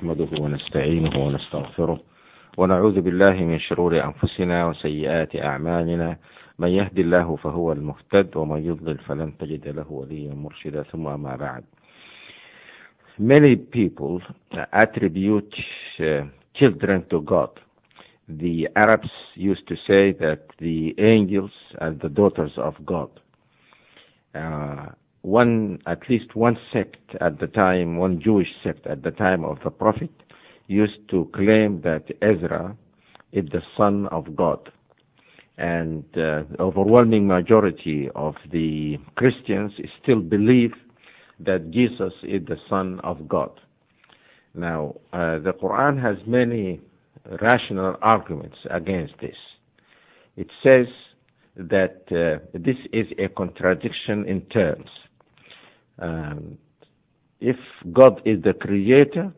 نحمده ونستعينه ونستغفره ونعوذ بالله من شرور أنفسنا وسيئات أعمالنا من يهد الله فهو المهتد ومن يضلل فلن تجد له وليا مرشدا ثم ما بعد Many people attribute uh, children to God. The Arabs used to say that the angels are the daughters of God. Uh, one, at least one sect at the time, one Jewish sect at the time of the Prophet, used to claim that Ezra is the son of God. And uh, the overwhelming majority of the Christians still believe that Jesus is the son of God. Now, uh, the Quran has many rational arguments against this. It says that uh, this is a contradiction in terms. Um, if God is the creator,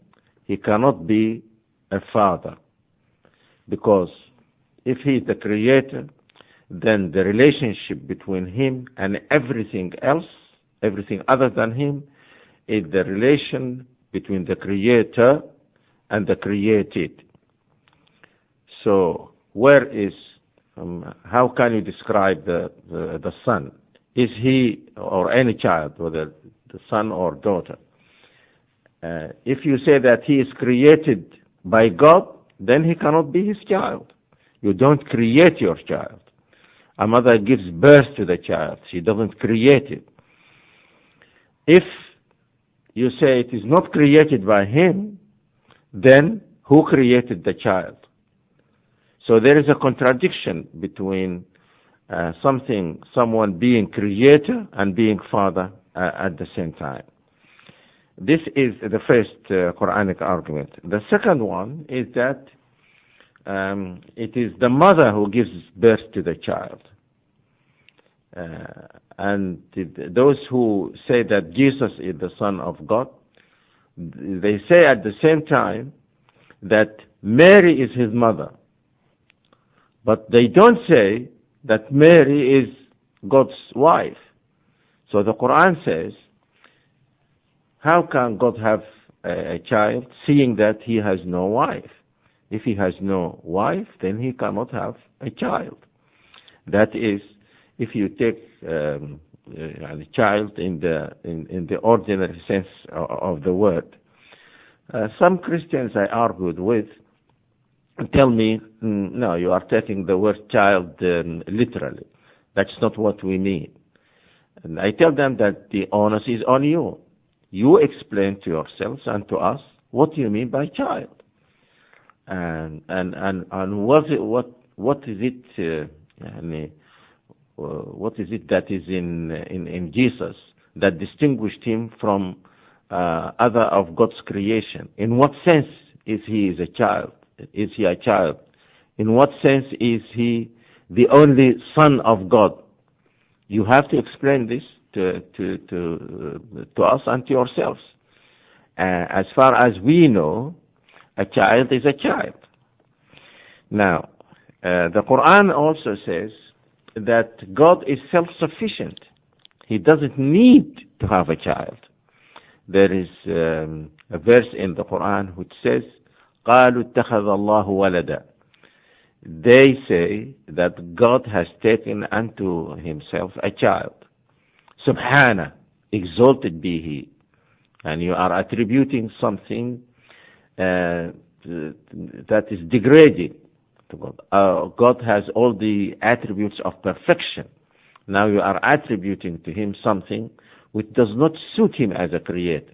he cannot be a father. Because if he is the creator, then the relationship between him and everything else, everything other than him, is the relation between the creator and the created. So, where is, um, how can you describe the, the, the son? Is he, or any child, whether the son or daughter, uh, if you say that he is created by God, then he cannot be his child. You don't create your child. A mother gives birth to the child. She doesn't create it. If you say it is not created by him, then who created the child? So there is a contradiction between uh, something, someone being creator and being father at the same time. This is the first uh, Quranic argument. The second one is that um, it is the mother who gives birth to the child. Uh, and those who say that Jesus is the Son of God, they say at the same time that Mary is his mother. But they don't say that Mary is God's wife. So the Quran says, how can God have a, a child seeing that he has no wife? If he has no wife, then he cannot have a child. That is, if you take um, a child in the in, in the ordinary sense of, of the word. Uh, some Christians I argued with tell me, mm, no, you are taking the word child um, literally. That's not what we mean. And I tell them that the onus is on you. You explain to yourselves and to us what you mean by child. And and and and what what what is it? Uh, mean, uh, what is it that is in in in Jesus that distinguished him from uh, other of God's creation? In what sense is he is a child? Is he a child? In what sense is he the only son of God? You have to explain this to to to uh, to us and to yourselves. Uh, as far as we know, a child is a child. Now, uh, the Quran also says that God is self-sufficient. He doesn't need to have a child. There is um, a verse in the Quran which says, قالوا اتخذ الله ولدا. they say that God has taken unto himself a child. Subhana, exalted be he. And you are attributing something uh, that is degrading to God. Uh, God has all the attributes of perfection. Now you are attributing to him something which does not suit him as a creator.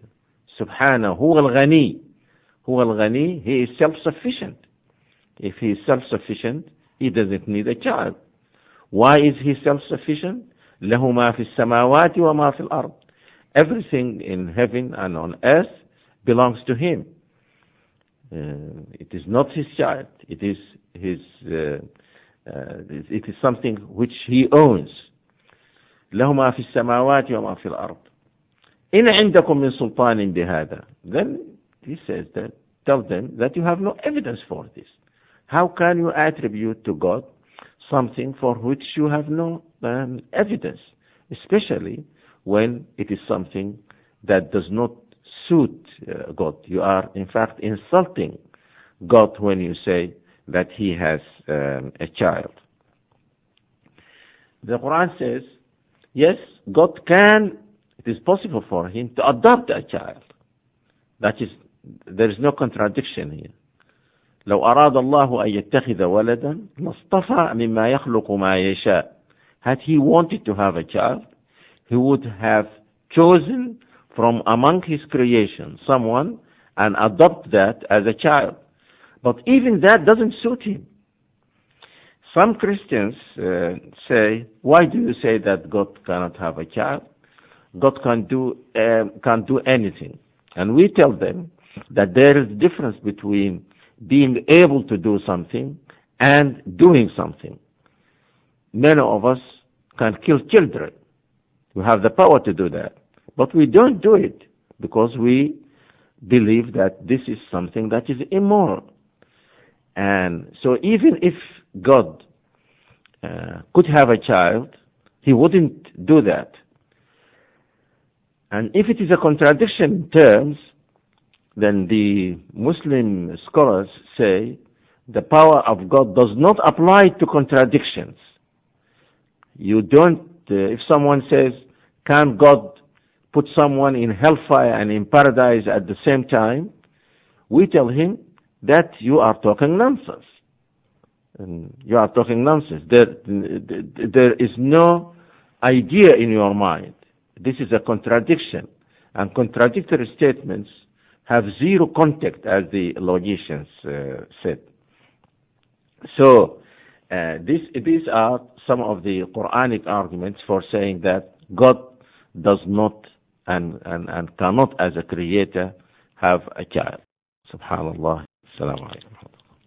Subhana, huwa al-ghani. Huwa al-ghani, he is self-sufficient. If he is self-sufficient, he doesn't need a child. Why is he self-sufficient? له ما في السماوات وما في الأرض. Everything in heaven and on earth belongs to him. Uh, it is not his child. It is his. Uh, uh, it is something which he owns. له ما في السماوات وما في الأرض. إن عندكم من سلطان بهذا. Then he says that tell them that you have no evidence for this. How can you attribute to God something for which you have no um, evidence, especially when it is something that does not suit uh, God. You are, in fact, insulting God when you say that He has um, a child. The Quran says, yes, God can, it is possible for Him to adopt a child. That is, there is no contradiction here. لو أراد الله أن يتخذ ولدا لاصطفى مما يخلق ما يشاء. Had he wanted to have a child, he would have chosen from among his creation someone and adopt that as a child. But even that doesn't suit him. Some Christians uh, say, why do you say that God cannot have a child? God can do, um, can do anything. And we tell them that there is a difference between being able to do something and doing something. Many of us can kill children. We have the power to do that. But we don't do it because we believe that this is something that is immoral. And so even if God uh, could have a child, he wouldn't do that. And if it is a contradiction in terms, then the Muslim scholars say the power of God does not apply to contradictions. You don't, uh, if someone says, can God put someone in hellfire and in paradise at the same time? We tell him that you are talking nonsense. And you are talking nonsense. There, there is no idea in your mind. This is a contradiction. And contradictory statements have zero contact, as the logicians uh, said. So, uh, this, these are some of the Quranic arguments for saying that God does not and, and, and cannot, as a creator, have a child. Subhanallah. Assalamu alaikum.